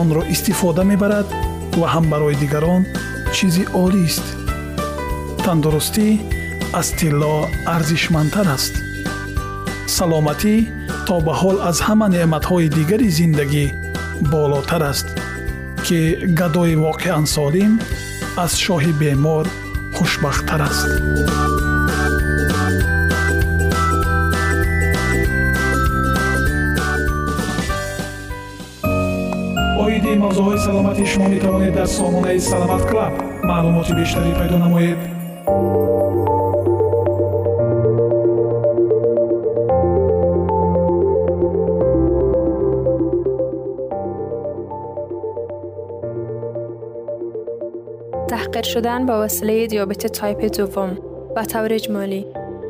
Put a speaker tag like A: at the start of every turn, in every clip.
A: онро истифода мебарад ва ҳам барои дигарон чизи олист тандурустӣ аз тилло арзишмандтар аст. Саломатӣ то ба ҳол аз ҳама неъматҳои дигари зиндагӣ болотар аст ки гадои воқеан солим аз шоҳи бемор хушбахттар аст оиди мавзӯъҳои саломатӣ шумо метавонед дар сомонаи саломат клаб маълумоти бештарӣ пайдо намоед
B: تحقیر شدن با وسیله دیابت تایپ دوم و طور اجمالی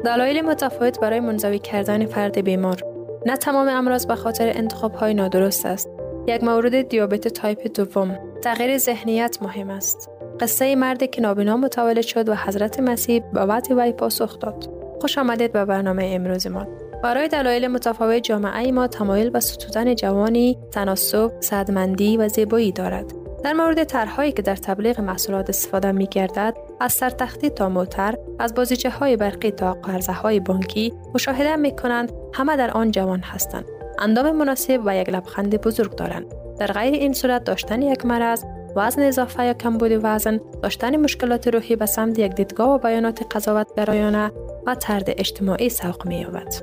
B: دلایل متفاوت برای منزوی کردن فرد بیمار نه تمام امراض به خاطر انتخاب های نادرست است یک مورد دیابت تایپ دوم. تغییر ذهنیت مهم است. قصه مردی که نابینا متولد شد و حضرت مسیح به وعد وی پاسخ داد. خوش آمدید به برنامه امروز ما. برای دلایل متفاوت جامعه ما تمایل به ستودن جوانی تناسب صحتمندی و زیبایی دارد. در مورد طرحهایی که در تبلیغ محصولات استفاده می گردد از سرتختی تا موتر از بازیچه های برقی تا قرضه های بانکی مشاهده می کنند همه در آن جوان هستند. اندام مناسب و یک لبخند بزرگ دارند در غیر این صورت داشتن یک مرض وزن اضافه یا کمبود وزن داشتن مشکلات روحی به سمت یک دیدگاه و بیانات قضاوتگرایانه و ترد اجتماعی سوق می یابد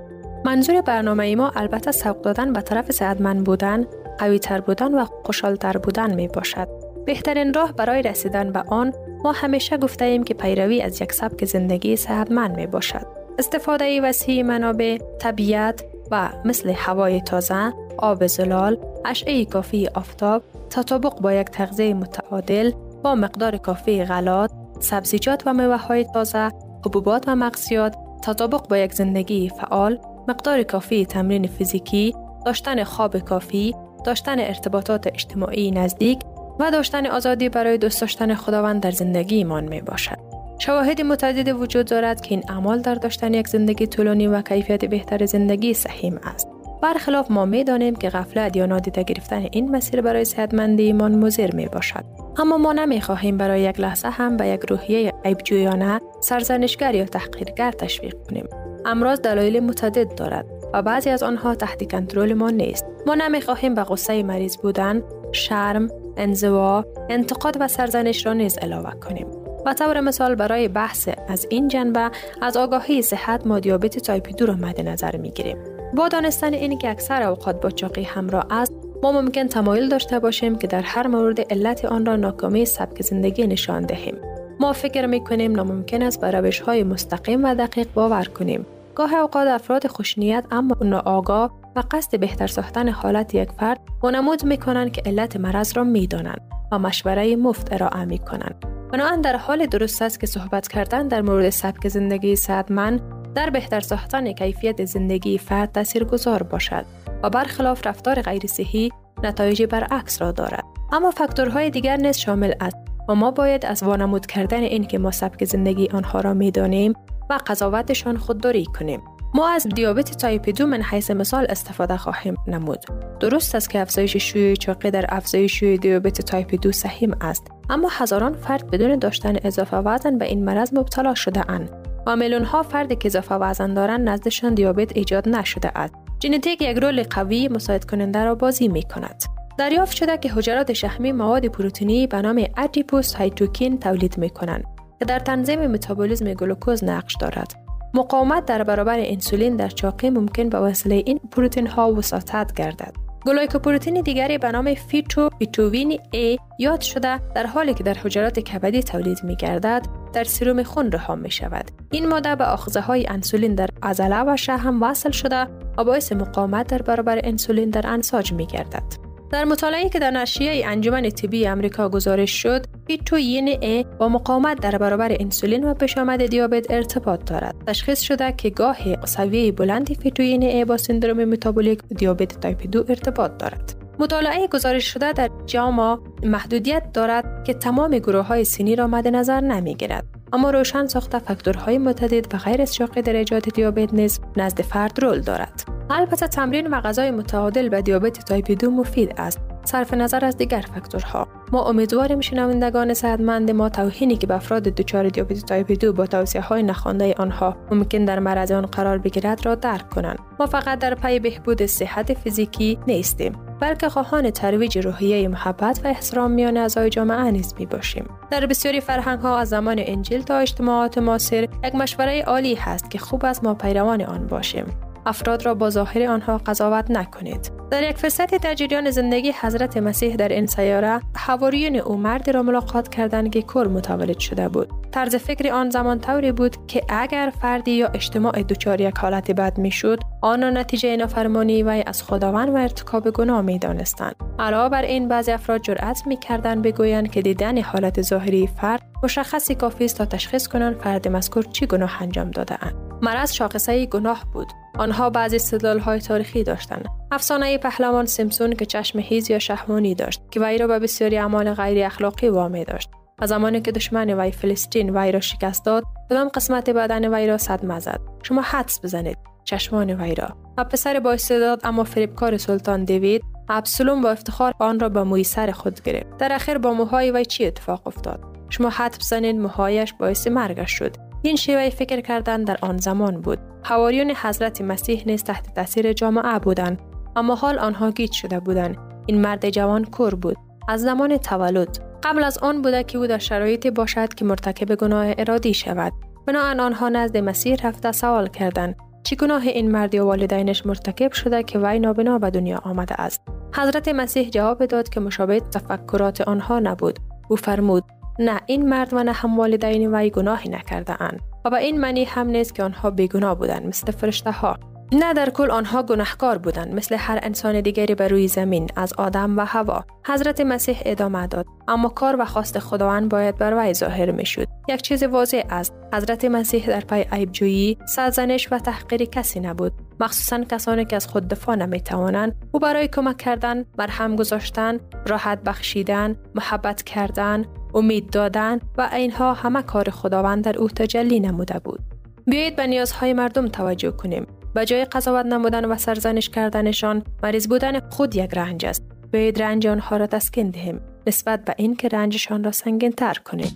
B: منظور برنامه ما البته سوق دادن به طرف صحتمند بودن قوی تر بودن و خوشحالتر بودن می باشد. بهترین راه برای رسیدن به آن ما همیشه گفته ایم که پیروی از یک سبک زندگی صحتمند می باشد. استفاده وسیع منابع طبیعت و مثل هوای تازه، آب زلال، اشعه کافی آفتاب، تطابق با یک تغذیه متعادل با مقدار کافی غلات، سبزیجات و میوه های تازه، حبوبات و مغزیات، تطابق با یک زندگی فعال، مقدار کافی تمرین فیزیکی، داشتن خواب کافی، داشتن ارتباطات اجتماعی نزدیک و داشتن آزادی برای دوست داشتن خداوند در زندگی ایمان می باشد. شواهد متعدد وجود دارد که این اعمال در داشتن یک زندگی طولانی و کیفیت بهتر زندگی سهیم است. برخلاف ما می دانیم که غفلت یا نادیده گرفتن این مسیر برای صحتمندی ایمان مضر می باشد. اما ما نمی خواهیم برای یک لحظه هم به یک روحیه عیبجویانه، سرزنشگر یا تحقیرگر تشویق کنیم. امراض دلایل متعدد دارد و بعضی از آنها تحت کنترل ما نیست. ما نمی خواهیم به غصه مریض بودن، شرم، انزوا، انتقاد و سرزنش را نیز علاوه کنیم. و طور مثال برای بحث از این جنبه از آگاهی صحت ما دیابت تایپ 2 را مد نظر می گیریم. با دانستن این که اکثر اوقات با چاقی همراه است ما ممکن تمایل داشته باشیم که در هر مورد علت آن را ناکامی سبک زندگی نشان دهیم ما فکر می کنیم ناممکن است به روش های مستقیم و دقیق باور کنیم گاه اوقات افراد خوشنیت اما ناآگاه و قصد بهتر ساختن حالت یک فرد منمود می کنند که علت مرض را می دانند و مشوره مفت ارائه می کنند. بنابراین در حال درست است که صحبت کردن در مورد سبک زندگی صحتمند در بهتر ساختن کیفیت زندگی فرد گذار باشد و برخلاف رفتار غیر صحی نتایج برعکس را دارد. اما فاکتورهای دیگر نیز شامل است و ما باید از وانمود کردن این که ما سبک زندگی آنها را می‌دانیم و قضاوتشان خودداری کنیم. ما از دیابت تایپ دو من حیث مثال استفاده خواهیم نمود. درست است که افزایش شیوع چاقی در افزایش شیوع دیابت تایپ دو سهیم است، اما هزاران فرد بدون داشتن اضافه وزن به این مرض مبتلا شده اند و میلیون ها فرد که اضافه وزن دارند نزدشان دیابت ایجاد نشده است. ژنتیک یک رول قوی مساعد کننده را بازی می کند. دریافت شده که حجرات شحمی مواد پروتئینی به نام adipocytokine تولید می کنند که در تنظیم متابولیسم گلوکوز نقش دارد. مقاومت در برابر انسولین در چاقی ممکن به وسیله این پروتئین ها وساطت گردد. glycoprotein دیگری به نام fetuin-A یاد شده در حالی که در حجرات کبدی تولید می گردد در سیروم خون رها می شود. این ماده به آخذه های انسولین در عضله و شحم وصل شده و باعث مقاومت در برابر انسولین در انساج می گردد. در مطالعه که در نشریه انجمن طبی امریکا گزارش شد fetuin-A با مقاومت در برابر انسولین و پیشامد دیابت ارتباط دارد. تشخیص شده که گاه سویه بلندی fetuin-A با سندروم متابولیک دیابت تایپ دو ارتباط دارد. مطالعه گزارش شده در JAMA محدودیت دارد که تمام گروه های سنی را مد نظر نمی گیرد اما روشن ساخته فاکتورهای متعدد و غیر چاقی در ایجاد دیابت نیز نزد فرد رول دارد. البته تمرین و غذای متعادل به دیابت تایپ دو مفید است. صرف نظر از دیگر فاکتورها. ما امیدواریم شنوندگان صحتمند ما توهینی که به افراد دچار دیابت تایپ دو با توصیه های نخوانده آنها ممکن در معرض آن قرار بگیرد را درک کنند. ما فقط در پی بهبود صحت فیزیکی نیستیم بلکه خواهان ترویج روحیه محبت و احترام میان اعضای جامعه نیز می باشیم. در بسیاری فرهنگ ها از زمان انجیل تا اجتماعات معاصر یک مشوره عالی هست که خوب است ما پیروان آن باشیم. افراد را با ظاهر آنها قضاوت نکنید. در یک فرصتی در جریان زندگی حضرت مسیح در این سیاره حواریون او مردی را ملاقات کردند که کور متولد شده بود. طرز فکر آن زمان طوری بود که اگر فردی یا اجتماع دچار یک حالت بد می‌شد آن را نتیجه نافرمانی و از خداوند و ارتکاب گناه می دانستند. علاوه بر این بعضی افراد جرأت می کردند بگویند که دیدن حالت ظاهری فرد مشخصی کافی است تا تشخیص کنند فرد مذکور چی گناه انجام داده اند. مرض شاخصه گناه بود آنها بعضی استدلال های تاریخی داشتند افسانه پهلوان سیمسون که چشم هیز یا شهوانی داشت که وی را به بسیاری اعمال غیر اخلاقی وامی داشت و زمانی که دشمن وی فلسطین وی را شکست داد کدام قسمت بدن وی را صدمه زد. شما حدس بزنید چشمان وی را. و پسر با استعداد اما فریبکار سلطان دیوید ابسلوم با افتخار آن را به موی سر خود گرفت. در اخیر با موهای وی چی اتفاق افتاد؟ شما حدس بزنید موهایش باعث مرگش شد. این شیوه فکر کردن در آن زمان بود. حواریون حضرت مسیح نیز تحت تاثیر جامعه بودند اما حال آنها گیج شده بودند. این مرد جوان کور بود. از زمان تولد قبل از آن بوده که او در شرایطی باشد که مرتکب گناه ارادی شود. بنابراین آنها نزد مسیح رفته سوال کردند چی گناه این مرد و والدینش مرتکب شده که وی نابنا به دنیا آمده است. حضرت مسیح جواب داد که مشابه تفکرات آنها نبود. او فرمود نه این مرد و نه هم والدین وی گناهی نکرده اند و به این معنی هم نیست که آنها بیگناه بودند مثل فرشته ها نه در کل آنها گناهکار بودند مثل هر انسان دیگری بر روی زمین از آدم و هوا حضرت مسیح ادامه داد اما کار و خواست خداوند باید بر وی ظاهر می شد یک چیز واضح است حضرت مسیح در پای عیبجویی سرزنش و تحقیر کسی نبود مخصوصا کسانی که از خود دفاع نمی توانند او برای کمک کردن مرهم گذاشتن راحت بخشیدن محبت کردن امید دادن و اینها همه کار خداوند در او تجلی نموده بود. بیایید به نیازهای مردم توجه کنیم. به جای قضاوت نمودن و سرزنش کردنشان مریض بودن خود یک رنج است. باید رنج آنها را تسکین دهیم. نسبت به اینکه رنجشان را سنگین تر کنیم.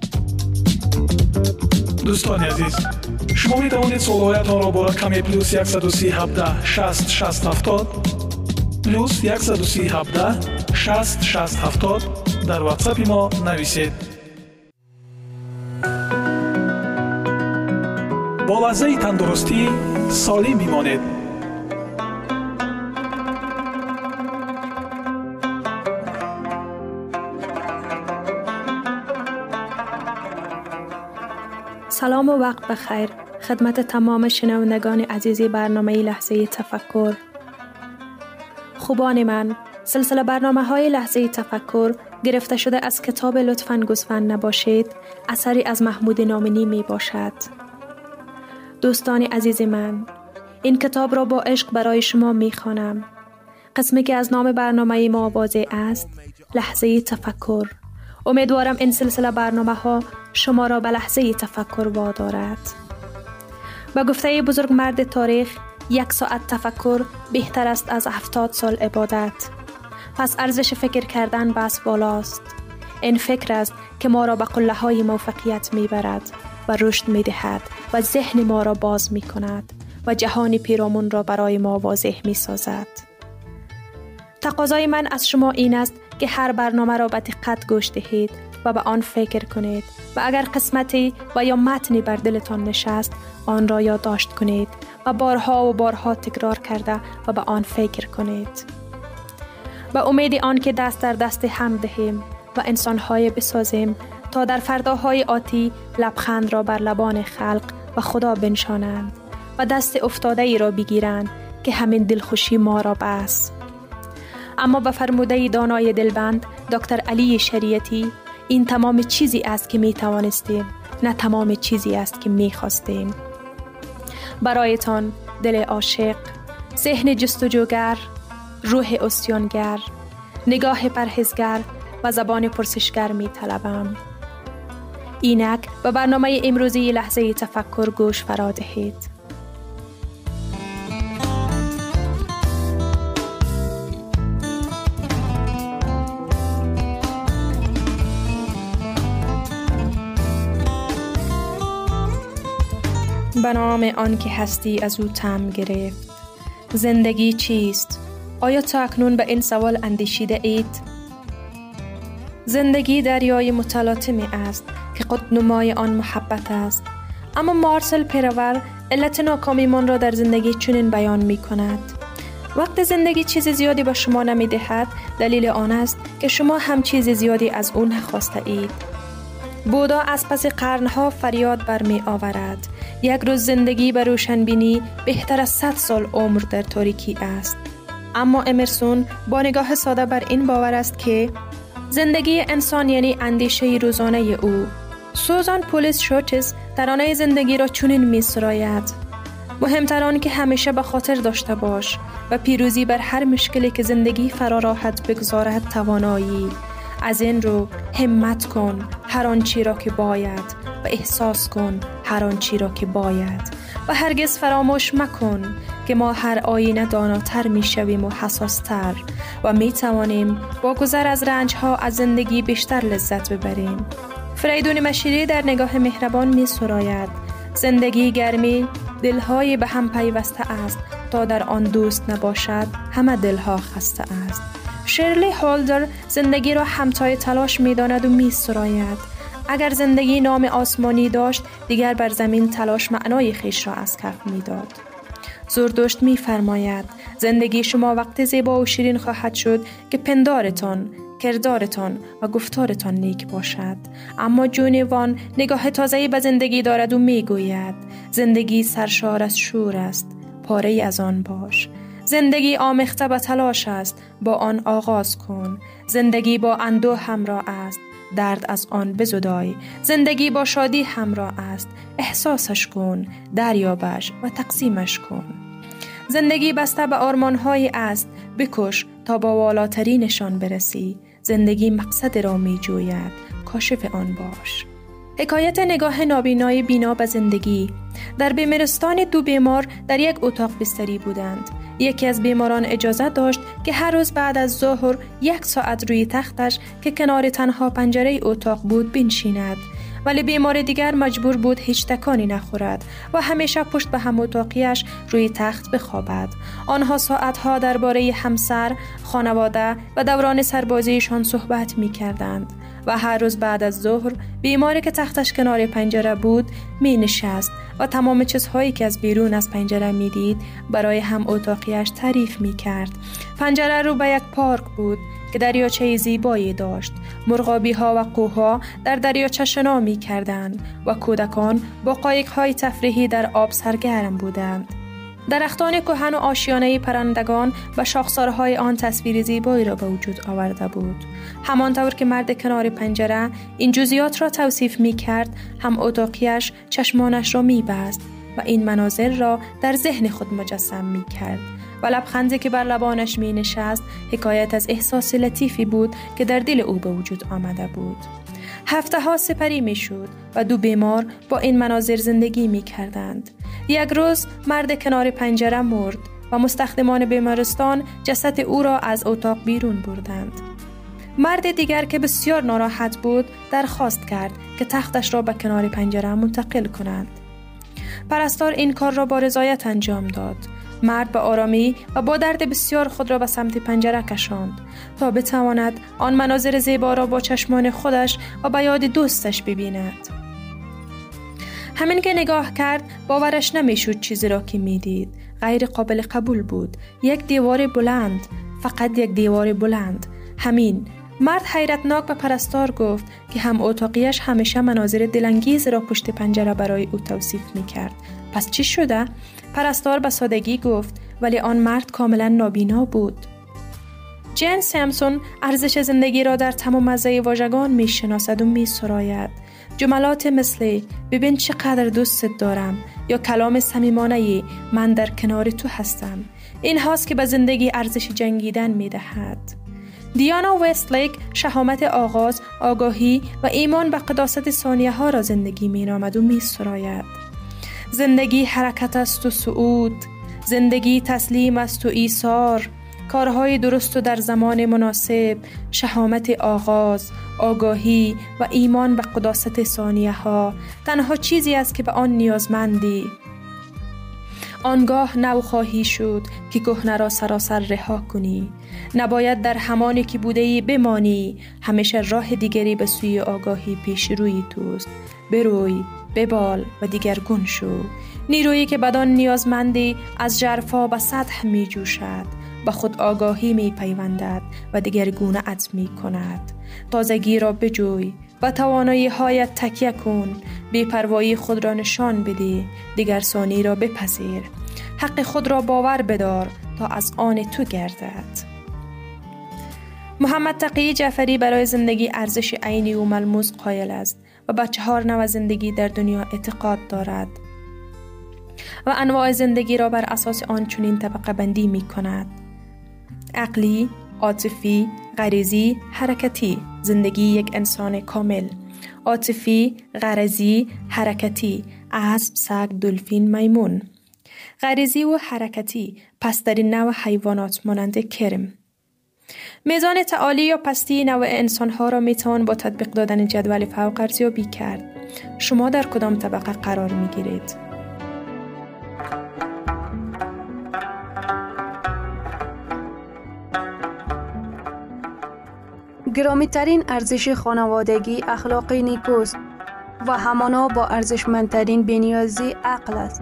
A: دوستان عزیز شما می توانید سوالات را با رقم پلوس 137 60 60 70 پلوس 137 60 60 70 در واتساپ ما نویسید. با لحظه تندرستی سالم میمانید
B: سلام و وقت بخیر. خدمت تمام شنوندگان عزیز برنامه لحظه تفکر. خوبان من سلسله برنامه های لحظه تفکر گرفته شده از کتاب لطفا گزفن نباشید. اثری از محمود نامنی می باشد دوستان عزیز من این کتاب را با عشق برای شما می خوانم قسمی که از نام برنامه ما واضح است لحظه تفکر امیدوارم این سلسله برنامه ها شما را به لحظه تفکر وادارد. به گفته بزرگ مرد تاریخ یک ساعت تفکر بهتر است از هفتاد سال عبادت. پس ارزش فکر کردن بس بالاست. این فکر است که ما را به قله های موفقیت می برد و رشد می دهد و ذهن ما را باز می کند و جهان پیرامون را برای ما واضح می سازد. تقاضای من از شما این است که هر برنامه را به دقت گوش دهید و به آن فکر کنید و اگر قسمتی و یا متنی بر دلتان نشست آن را یادداشت کنید و بارها و بارها تکرار کرده و به آن فکر کنید به امید آن که دست در دست هم دهیم و انسانهای بسازیم تا در فرداهای آتی لبخند را بر لبان خلق و خدا بنشانند و دست افتاده ای را بگیرند که همین دلخوشی ما را بس اما به فرموده دانای دلبند دکتر علی شریعتی این تمام چیزی است که می توانستیم نه تمام چیزی است که می خواستیم برایتان دل عاشق ذهن جستجوگر روح استیانگر نگاه پرهزگر و زبان پرسشگر می طلبم. اینک به برنامه امروزی لحظه تفکر گوش فرا دهید. به نام آن که هستی از او تم گرفت زندگی چیست؟ آیا تا اکنون به این سوال اندیشیده اید؟ زندگی دریای متلاطمی است که نمای آن محبت است. اما مارسل پیرور علت ناکامیمان را در زندگی چنین بیان می کند. وقت زندگی چیز زیادی به شما نمی دهد دلیل آن است که شما هم چیز زیادی از اون نخواسته اید. بودا از پس قرنها فریاد برمی آورد. یک روز زندگی به روشنبینی بهتر از صد سال عمر در تاریکی است. اما امرسون با نگاه ساده بر این باور است که زندگی انسان یعنی اندیشه روزانه او. سوزان پولیس شوچس ترانه زندگی را چنین می سراید مهمتر آن که همیشه به خاطر داشته باش و پیروزی بر هر مشکلی که زندگی فرا راحت بگذارد توانایی. از این رو همت کن هر آنچی را که باید و احساس کن هر آنچی را که باید و هرگز فراموش مکن که ما هر آینه داناتر می شویم و حساستر و می توانیم با گذر از رنج ها از زندگی بیشتر لذت ببریم. فریدون مشیری در نگاه مهربان می سراید. زندگی گرمی دلهای به هم پیوسته است. تا در آن دوست نباشد همه دلها خسته است. شرلی هولدر زندگی را همتای تلاش می داند و می سراید. اگر زندگی نام آسمانی داشت دیگر بر زمین تلاش معنای خیش را از کف می‌داد. زردشت میفرماید زندگی شما وقت زیبا و شیرین خواهد شد که پندارتان کردارتان و گفتارتان نیک باشد. اما جونیوان نگاه تازهی به زندگی دارد و می‌گوید زندگی سرشار از شور است پاره از آن باش. زندگی آمخته به تلاش است با آن آغاز کن. زندگی با اندوه همراه است درد از آن بزدای. زندگی با شادی همراه است احساسش کن دریابش و تقسیمش کن. زندگی بسته به آرمانهایی است. بکش تا با والاترینشان برسی. زندگی مقصد را می جوید. کاشف آن باش. حکایت نگاه نابینای بینا به زندگی. در بیمارستان دو بیمار در یک اتاق بستری بودند. یکی از بیماران اجازه داشت که هر روز بعد از ظهر یک ساعت روی تختش که کنار تنها پنجره اتاق بود بنشیند. ولی بیمار دیگر مجبور بود هیچ تکانی نخورد و همیشه پشت به هم اتاقیش روی تخت بخوابد آنها ساعتها درباره همسر خانواده و دوران سربازیشان صحبت می کردند و هر روز بعد از ظهر بیماری که تختش کنار پنجره بود می نشست و تمام چیزهایی که از بیرون از پنجره می دید برای هم اتاقیش تعریف می کرد. پنجره رو به یک پارک بود که دریاچه زیبایی داشت. مرغابی ها و قوها در دریاچه شنا می کردند و کودکان با قایق های تفریحی در آب سرگرم بودند. درختان کهن و آشیانه پرندگان و شاخسارهای آن تصویر زیبایی را به وجود آورده بود همانطور که مرد کنار پنجره این جزیات را توصیف می کرد هم اتاقیش چشمانش را می بست و این مناظر را در ذهن خود مجسم می کرد و لبخندی که بر لبانش می نشست حکایت از احساس لطیفی بود که در دل او به وجود آمده بود هفته ها سپری می شد و دو بیمار با این مناظر زندگی می کردند. یک روز مرد کنار پنجره مرد و مستخدمان بیمارستان جسد او را از اتاق بیرون بردند. مرد دیگر که بسیار ناراحت بود درخواست کرد که تختش را به کنار پنجره منتقل کنند. پرستار این کار را با رضایت انجام داد مرد به آرامی و با درد بسیار خود را به سمت پنجره کشاند تا بتواند آن مناظر زیبا را با چشمان خودش و به یاد دوستش ببیند. همین که نگاه کرد باورش نمی‌شد چیزی را که می‌دید غیر قابل قبول بود یک دیوار بلند فقط یک دیوار بلند همین مرد حیرتناک به پرستار گفت که هم اتاقیش همیشه مناظر دلانگیز را پشت پنجره برای او توصیف می کرد. پس چی شده؟ پرستار به سادگی گفت ولی آن مرد کاملا نابینا بود. جن سامسون ارزش زندگی را در تمام مزه واژگان می شناسد و می سراید. جملات مثل ببین چقدر دوستت دارم یا کلام صمیمانه من در کنار تو هستم این هاست که به زندگی ارزش جنگیدن می دهد. دیانا وستلیک شهامت آغاز، آگاهی و ایمان به قداست ثانیه ها را زندگی می نامد و می سراید. زندگی حرکت است و صعود زندگی تسلیم است و ایثار کارهای درست و در زمان مناسب شهامت آغاز آگاهی و ایمان به قداست ثانیه ها تنها چیزی است که به آن نیازمندی. آنگاه نو خواهی شد که گهنه را سراسر رها کنی. نباید در همانی که بوده ای بمانی همیشه راه دیگری به سوی آگاهی پیش روی توست. بروی. ببال و دیگرگون شو. نیرویی که بدان نیازمندی از جرفا به سطح می جوشد به خود آگاهی می پیوندد و دیگرگونه ات می کند تازگی را بجوی و توانایی هایت تکیه کن. بیپروایی خود را نشان بده دیگر ثانی را بپذیر. حق خود را باور بدار تا از آن تو گردد. محمد تقی جعفری برای زندگی ارزش عینی و ملموس قایل است. به چهار نوع زندگی در دنیا اعتقاد دارد و انواع زندگی را بر اساس آن چنین طبقه بندی می کند. عقلی، عاطفی، غریزی، حرکتی زندگی یک انسان کامل. عاطفی، غرضی، حرکتی اسب، سگ، دلفین، میمون. غریزی و حرکتی پس در این نوع حیوانات مانند کرم. میزان تعالی یا پستی نوع انسانها را می‌توان با تطبیق دادن جدول فوق ارزیابی کرد. شما در کدام طبقه قرار می گیرید؟
C: گرامی ترین ارزش خانوادگی اخلاقی نیکوست و همانا با ارزشمندترین بنیازی عقل است.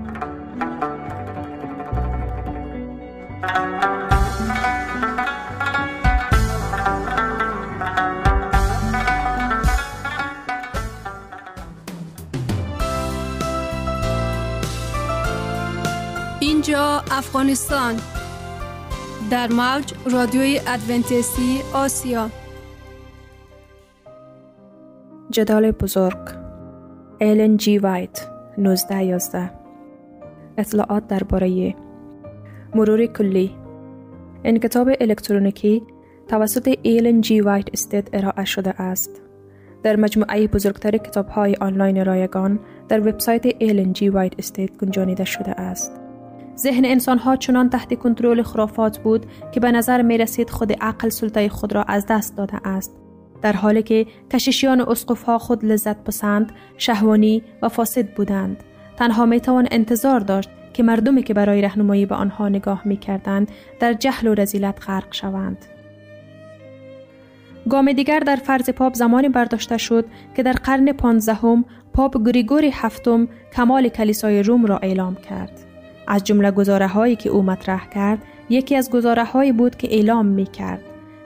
C: افغانستان. در موج رادیوی ادونتیستی آسیا.
B: جدال بزرگ. ایلن جی وایت 1911 اطلاعات درباره مرور کلی. این کتاب الکترونیکی توسط ایلن جی وایت Estate ارائه شده است. در مجموعه بزرگتر کتاب های آنلاین رایگان در وبسایت ایلن جی وایت Estate گنجانیده شده است. ذهن انسان ها چنان تحت کنترل خرافات بود که به نظر می رسید خود عقل سلطه خود را از دست داده است. در حالی که کشیشیان اسقف ها خود لذت پسند، شهوانی و فاسد بودند. تنها می توان انتظار داشت که مردمی که برای رهنمایی به آنها نگاه می کردند در جهل و رزیلت غرق شوند. گام دیگر در فرض پاپ زمانی برداشته شد که در قرن پانزدهم پاپ گریگوری هفتم کمال کلیسای روم را اعلام کرد. از جمله گزاره هایی که او مطرح کرد یکی از گزاره هایی بود که اعلام می کرد.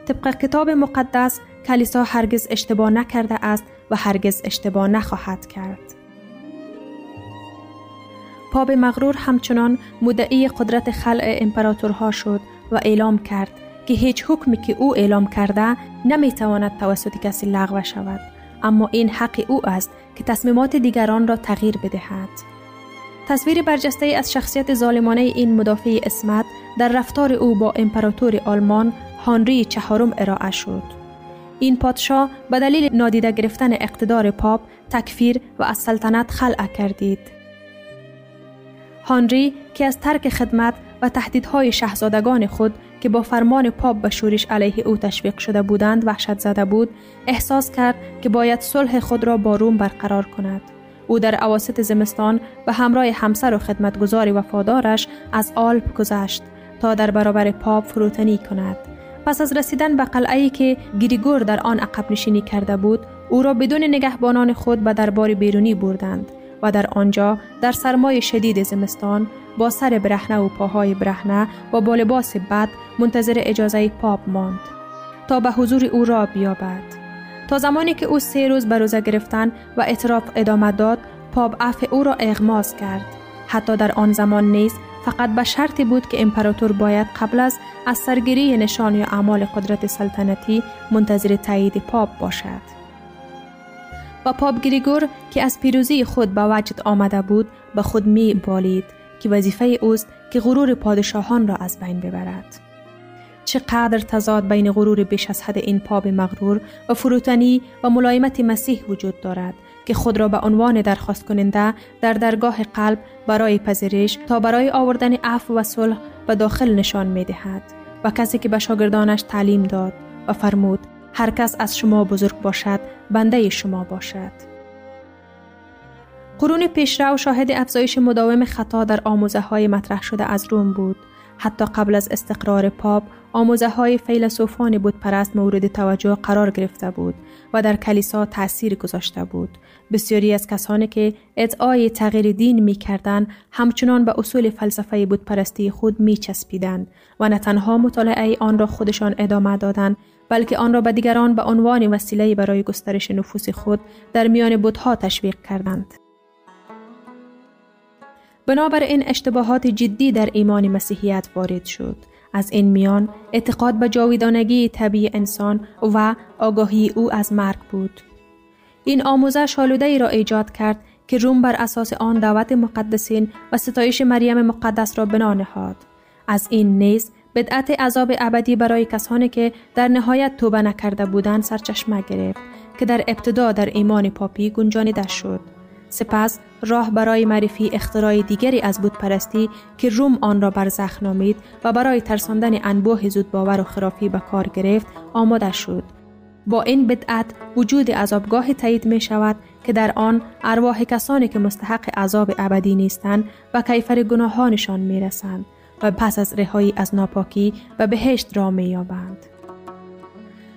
B: طبق کتاب مقدس کلیسا هرگز اشتباه نکرده است و هرگز اشتباه نخواهد کرد. پاپ مغرور همچنان مدعی قدرت خلع امپراتورها شد و اعلام کرد که هیچ حکمی که او اعلام کرده نمی‌تواند توسط کسی لغو شود اما این حق او است که تصمیمات دیگران را تغییر بدهد تصویر برجسته از شخصیت ظالمانه این مدافع اسمت در رفتار او با امپراتور آلمان هانری چهارم ارائه شد. این پادشاه به دلیل نادیده گرفتن اقتدار پاپ تکفیر و از سلطنت خلع کردید. هانری که از ترک خدمت و تهدیدهای شهزادگان خود که با فرمان پاپ به شورش علیه او تشویق شده بودند وحشت زده بود احساس کرد که باید صلح خود را با روم برقرار کند. او در اواسط زمستان به همراه همسر و خدمتگزار وفادارش از آلپ گذشت تا در برابر پاپ فروتنی کند. پس از رسیدن به قلعه که گریگور در آن عقب نشینی کرده بود او را بدون نگهبانان خود به دربار بیرونی بردند و در آنجا در سرمای شدید زمستان با سر برهنه و پاهای برهنه و با لباس بد منتظر اجازه پاپ ماند تا به حضور او راه بیابد. تا زمانی که او سه روز به روزه گرفتن و اعتراف ادامه داد پاپ عفو او را اعلام کرد حتی در آن زمان نیز فقط به شرطی بود که امپراتور باید قبل از از سرگیری نشان یا اعمال قدرت سلطنتی منتظر تایید پاپ باشد و پاپ گریگور که از پیروزی خود به وجد آمده بود به خود می بالید که وظیفه اوست که غرور پادشاهان را از بین ببرد. چقدر تضاد بین غرور بیش از حد این پاپ مغرور و فروتنی و ملایمت مسیح وجود دارد که خود را به عنوان درخواست کننده در درگاه قلب برای پذیرش تا برای آوردن عفو و صلح به داخل نشان می دهد و کسی که به شاگردانش تعلیم داد و فرمود هر کس از شما بزرگ باشد بنده شما باشد. قرون پیشرو شاهد افزایش مداوم خطا در آموزه های مطرح شده از روم بود. حتی قبل از استقرار پاپ آموزه های فیلسوفان بود پرست مورد توجه قرار گرفته بود و در کلیسا تأثیر گذاشته بود. بسیاری از کسانی که ادعای تغییر دین می کردن همچنان به اصول فلسفه بود پرستی خود می چسبیدن و نه تنها مطالعه آن را خودشان ادامه دادند بلکه آن را به دیگران به عنوان وسیله برای گسترش نفوس خود در میان بودها تشویق کردند. بنابراین اشتباهات جدی در ایمان مسیحیت وارد شد. از این میان اعتقاد به جاویدانگی طبیعی انسان و آگاهی او از مرگ بود. این آموزش شالوده ای را ایجاد کرد که روم بر اساس آن دعوت مقدسین و ستایش مریم مقدس را بنا نهاد. از این نیز بدعت عذاب ابدی برای کسانی که در نهایت توبه نکرده بودند سرچشمه گرفت که در ابتدا در ایمان پاپی گنجانیده شد. سپس راه برای معرفی اختراع دیگری از بود پرستی که روم آن را برزخ نامید و برای ترساندن انبوه زود باور و خرافی به کار گرفت آماده شد. با این بدعت وجود عذابگاه تایید می شود که در آن ارواح کسانی که مستحق عذاب ابدی نیستند و کیفر گناهانشان می رسند و پس از رهایی از ناپاکی و بهشت را می یابند.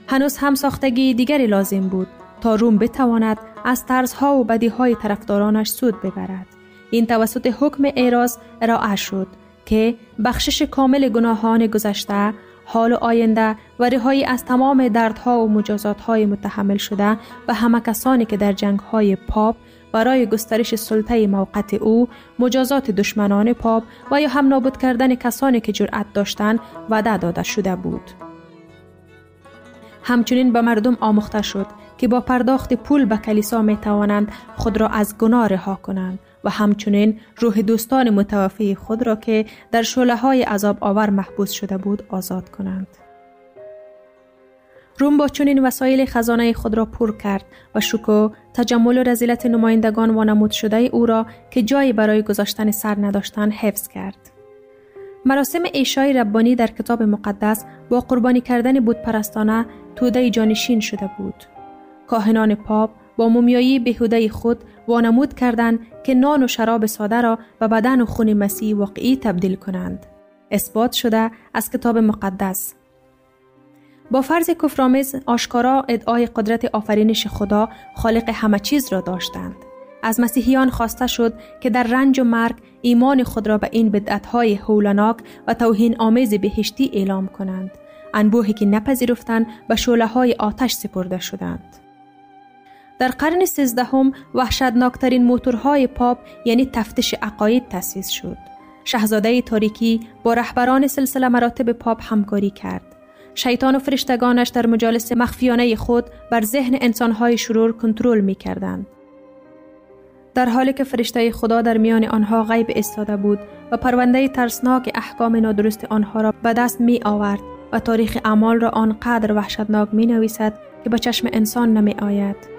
B: هنوز هم ساختگی دیگری لازم بود تا روم بتواند از ترسها و بدیهای طرفدارانش سود ببرد. این توسط حکم ایراز ارائه شد که بخشش کامل گناهان گذشته حال و آینده و رهایی از تمام دردها و مجازاتهای متحمل شده و همه کسانی که در جنگهای پاپ برای گسترش سلطه موقت او مجازات دشمنان پاپ و یا هم نابود کردن کسانی که جرأت داشتند وعده داده شده بود. همچنین به مردم آموخته شد که با پرداخت پول به کلیسا می توانند خود را از گناه رها کنند و همچنین روح دوستان متوفی خود را که در شعله های عذاب آور محبوس شده بود آزاد کنند. روم با چنین وسایل خزانه خود را پر کرد و شکو تجمل و رزیلت نمایندگان وانمود شده او را که جایی برای گذاشتن سر نداشتن حفظ کرد. مراسم ایشای ربانی در کتاب مقدس با قربانی کردن بود پرستانه توده جانشین شده بود. کاهنان پاپ با مومیایی بهوده خود وانمود کردند که نان و شراب ساده را به بدن و خون مسیح واقعی تبدیل کنند. اثبات شده از کتاب مقدس با فرض کفرآمیز آشکارا ادعای قدرت آفرینش خدا خالق همه چیز را داشتند. از مسیحیان خواسته شد که در رنج و مرگ ایمان خود را به این بدعتهای هولناک و توهین آمیز بهشتی اعلام کنند. انبوهی که نپذیرفتند به شوله های آتش سپرده شدند. در قرن سیزدهم وحشتناکترین موتورهای پاپ یعنی تفتش عقاید تأسیس شد. شهزاده تاریکی با رهبران سلسله مراتب پاپ همکاری کرد. شیطان و فرشتگانش در مجالس مخفیانه خود بر ذهن انسانهای شرور کنترل می کردند. در حالی که فرشته خدا در میان آنها غیب استاده بود و پرونده ترسناک احکام نادرست آنها را به دست می آورد و تاریخ اعمال را آنقدر وحشتناک می نویسد که به چشم انسان نمی آید.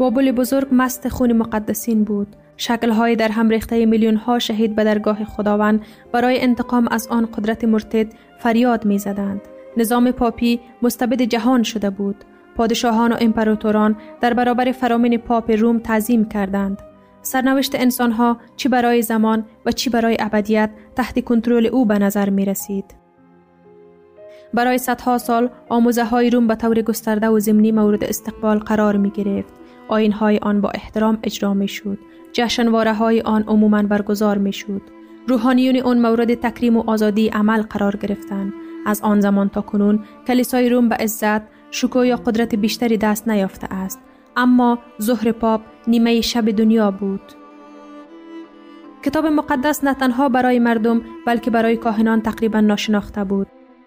B: بابل بزرگ مست خون مقدسین بود شکلهای در هم ریخته میلیون ها شهید به درگاه خداوند برای انتقام از آن قدرت مرتد فریاد می زدند. نظام پاپی مستبد جهان شده بود. پادشاهان و امپراتوران در برابر فرامین پاپ روم تعظیم کردند. سرنوشت انسانها چی برای زمان و چی برای ابدیت تحت کنترل او به نظر می رسید. برای صدها سال آموزه های روم به طور گسترده و زمینی مورد استقبال قرار می گرفت. آین های آن با احترام اجرا می شد. جشنواره های آن عموما برگزار می شد. روحانیون آن مورد تکریم و آزادی عمل قرار گرفتند. از آن زمان تا کنون کلیسای روم به عزت شکو یا قدرت بیشتری دست نیافته است اما ظهر پاپ نیمه شب دنیا بود کتاب مقدس نه تنها برای مردم بلکه برای کاهنان تقریبا ناشناخته بود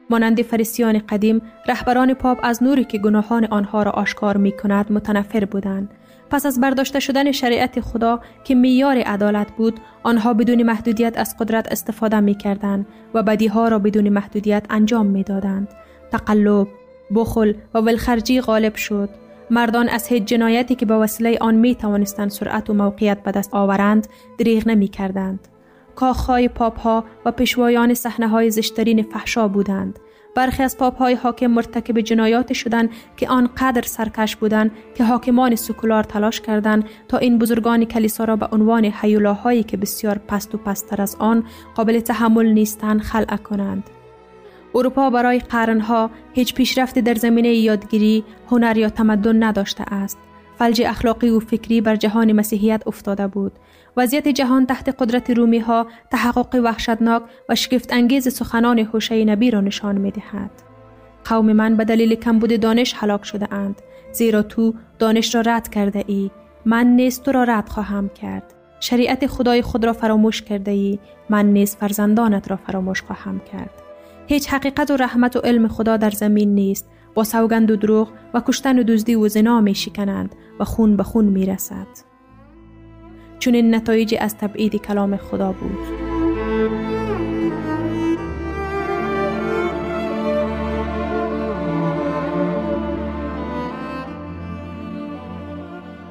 B: مانند فریسیان قدیم رهبران پاپ از نوری که گناهان آنها را آشکار می کند متنفر بودند پس از برداشته شدن شریعت خدا که میار عدالت بود آنها بدون محدودیت از قدرت استفاده می کردند و بدیها را بدون محدودیت انجام می دادند. تقلب، بخل و ولخرجی غالب شد. مردان از هیچ جنایتی که به وسیله آن می توانستند سرعت و موقعیت به دست آورند دریغ نمی کردند. کاخهای پاپ ها و پیشوایان صحنه های زشترین فحشا بودند. برخی از پاپ های حاکم مرتکب جنایات شدند که آنقدر سرکش بودند که حاکمان سکولار تلاش کردند تا این بزرگان کلیسا را به عنوان حیولاهایی که بسیار پست و پستر از آن قابل تحمل نیستند خلع کنند. اروپا برای قرنها هیچ پیشرفتی در زمینه یادگیری، هنر یا تمدن نداشته است. فلج اخلاقی و فکری بر جهان مسیحیت افتاده بود وضعیت جهان تحت قدرت رومی ها تحقق وحشتناک و شگفت انگیز سخنان حوشه نبی را نشان می دهد. قوم من به دلیل کمبود دانش هلاک شده اند زیرا تو دانش را رد کرده ای. من نیز تو را رد خواهم کرد. شریعت خدای خود را فراموش کرده ای. من نیز فرزندانت را فراموش خواهم کرد. هیچ حقیقت و رحمت و علم خدا در زمین نیست. با سوگند و دروغ و کشتن و دزدی و زنا می شکنند و خون به خون می رسد. چون این نتایج از تبعید کلام خدا بود.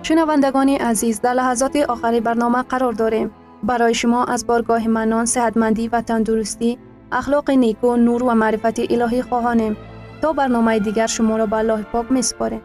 C: شنوندگان عزیز در لحظات آخری برنامه قرار داریم. برای شما از بارگاه منان صحتمندی و تندرستی اخلاق نیکو نور و معرفت الهی خواهانیم. تا برنامه دیگر شما را به الله پاک میسپاریم.